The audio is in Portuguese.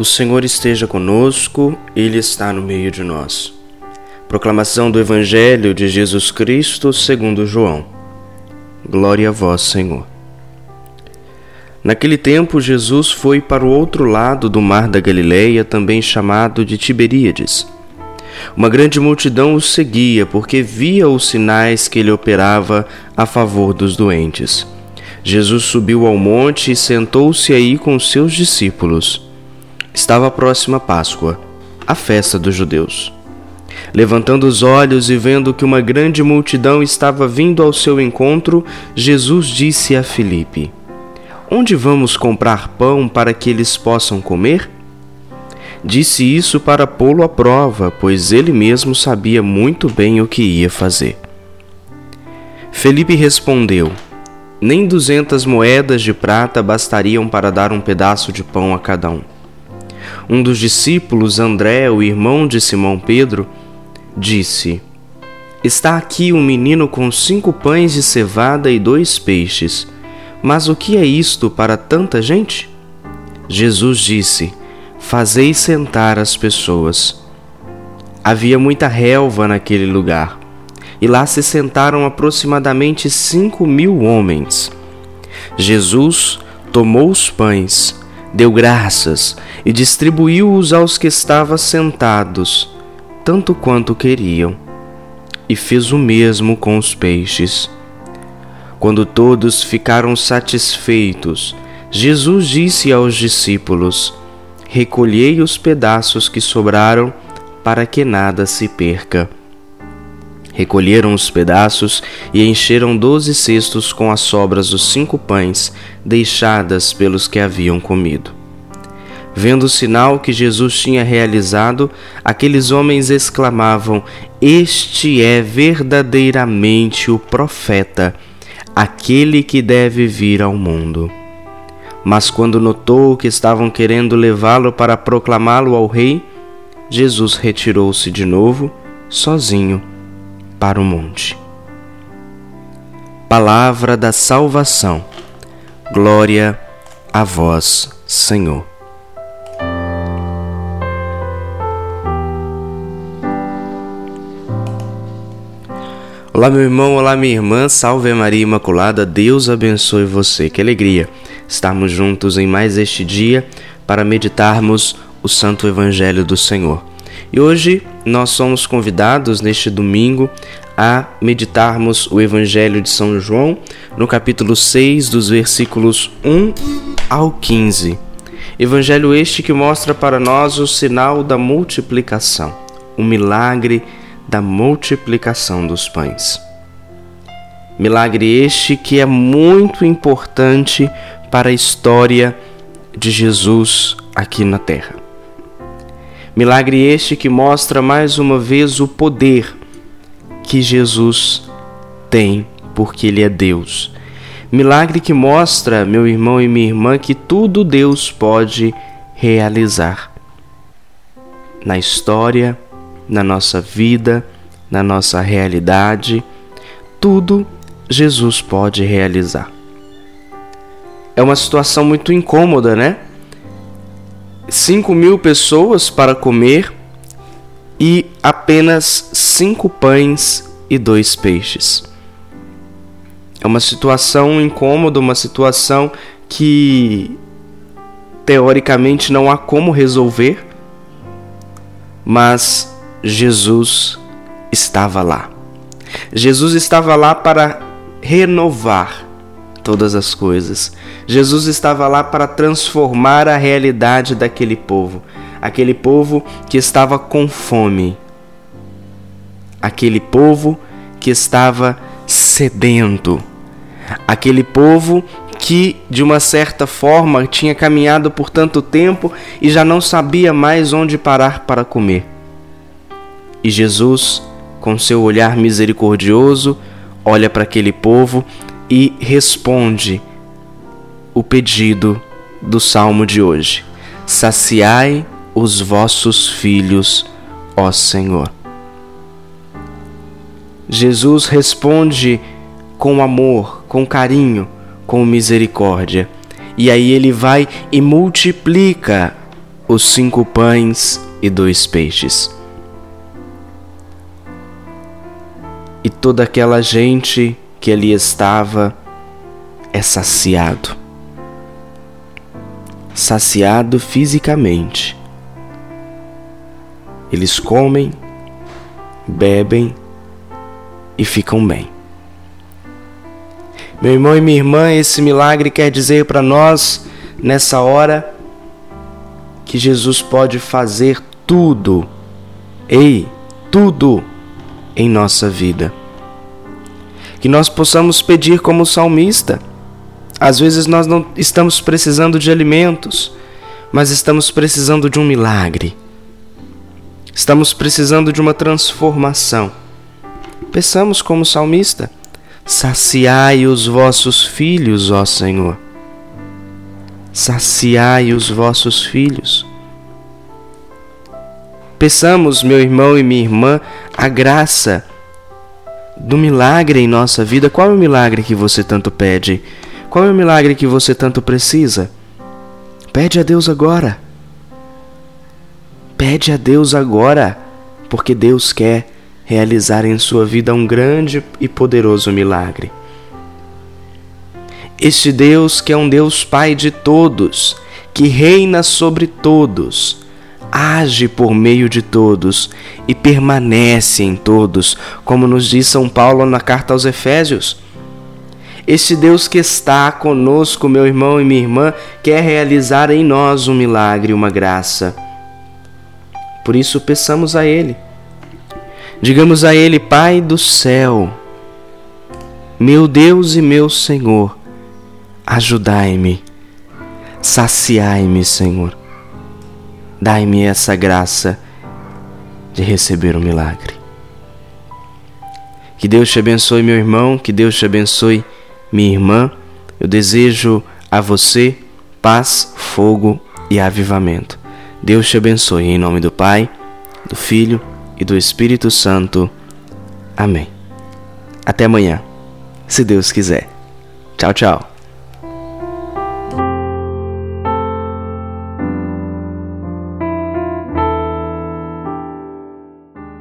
O Senhor esteja conosco, Ele está no meio de nós. Proclamação do Evangelho de Jesus Cristo segundo João. Glória a vós, Senhor. Naquele tempo, Jesus foi para o outro lado do mar da Galileia, também chamado de Tiberíades. Uma grande multidão o seguia, porque via os sinais que ele operava a favor dos doentes. Jesus subiu ao monte e sentou-se aí com seus discípulos. Estava próxima a Páscoa, a festa dos judeus. Levantando os olhos e vendo que uma grande multidão estava vindo ao seu encontro, Jesus disse a Filipe: Onde vamos comprar pão para que eles possam comer? Disse isso para pô-lo à prova, pois ele mesmo sabia muito bem o que ia fazer. Felipe respondeu: Nem duzentas moedas de prata bastariam para dar um pedaço de pão a cada um. Um dos discípulos, André, o irmão de Simão Pedro, disse: Está aqui um menino com cinco pães de cevada e dois peixes. Mas o que é isto para tanta gente? Jesus disse: Fazei sentar as pessoas. Havia muita relva naquele lugar, e lá se sentaram aproximadamente cinco mil homens. Jesus tomou os pães, deu graças e distribuiu-os aos que estavam sentados, tanto quanto queriam, e fez o mesmo com os peixes. Quando todos ficaram satisfeitos, Jesus disse aos discípulos: Recolhei os pedaços que sobraram, para que nada se perca. Recolheram os pedaços e encheram doze cestos com as sobras dos cinco pães deixadas pelos que haviam comido. Vendo o sinal que Jesus tinha realizado, aqueles homens exclamavam: Este é verdadeiramente o profeta, aquele que deve vir ao mundo. Mas quando notou que estavam querendo levá-lo para proclamá-lo ao rei, Jesus retirou-se de novo, sozinho para o monte. Palavra da salvação. Glória a vós, Senhor. Olá, meu irmão, olá, minha irmã, salve Maria Imaculada, Deus abençoe você. Que alegria estarmos juntos em mais este dia para meditarmos o Santo Evangelho do Senhor. E hoje nós somos convidados neste domingo a meditarmos o Evangelho de São João no capítulo 6, dos versículos 1 ao 15. Evangelho este que mostra para nós o sinal da multiplicação, o milagre da multiplicação dos pães. Milagre este que é muito importante para a história de Jesus aqui na terra. Milagre este que mostra mais uma vez o poder que Jesus tem, porque Ele é Deus. Milagre que mostra, meu irmão e minha irmã, que tudo Deus pode realizar na história, na nossa vida, na nossa realidade, tudo Jesus pode realizar. É uma situação muito incômoda, né? Cinco mil pessoas para comer e apenas cinco pães e dois peixes. É uma situação incômoda, uma situação que teoricamente não há como resolver, mas Jesus estava lá. Jesus estava lá para renovar todas as coisas. Jesus estava lá para transformar a realidade daquele povo, aquele povo que estava com fome, aquele povo que estava sedento, aquele povo que de uma certa forma tinha caminhado por tanto tempo e já não sabia mais onde parar para comer. E Jesus, com seu olhar misericordioso, olha para aquele povo e responde o pedido do salmo de hoje: Saciai os vossos filhos, ó Senhor. Jesus responde com amor, com carinho, com misericórdia. E aí ele vai e multiplica os cinco pães e dois peixes. E toda aquela gente que ali estava é saciado. Saciado fisicamente. Eles comem, bebem e ficam bem. Meu irmão e minha irmã, esse milagre quer dizer para nós, nessa hora, que Jesus pode fazer tudo, ei, tudo em nossa vida. Que nós possamos pedir como salmista. Às vezes nós não estamos precisando de alimentos, mas estamos precisando de um milagre. Estamos precisando de uma transformação. Peçamos como salmista: saciai os vossos filhos, ó Senhor saciai os vossos filhos. Peçamos, meu irmão e minha irmã, a graça do milagre em nossa vida. Qual é o milagre que você tanto pede? Qual é o milagre que você tanto precisa? Pede a Deus agora. Pede a Deus agora, porque Deus quer realizar em sua vida um grande e poderoso milagre. Este Deus que é um Deus Pai de todos, que reina sobre todos, age por meio de todos e permanece em todos, como nos diz São Paulo na carta aos Efésios. Este Deus que está conosco, meu irmão e minha irmã, quer realizar em nós um milagre, uma graça. Por isso, peçamos a Ele. Digamos a Ele, Pai do céu, meu Deus e meu Senhor, Ajudai-me, saciai-me, Senhor. Dai-me essa graça de receber o milagre. Que Deus te abençoe, meu irmão, que Deus te abençoe, minha irmã. Eu desejo a você paz, fogo e avivamento. Deus te abençoe em nome do Pai, do Filho e do Espírito Santo. Amém. Até amanhã, se Deus quiser. Tchau, tchau.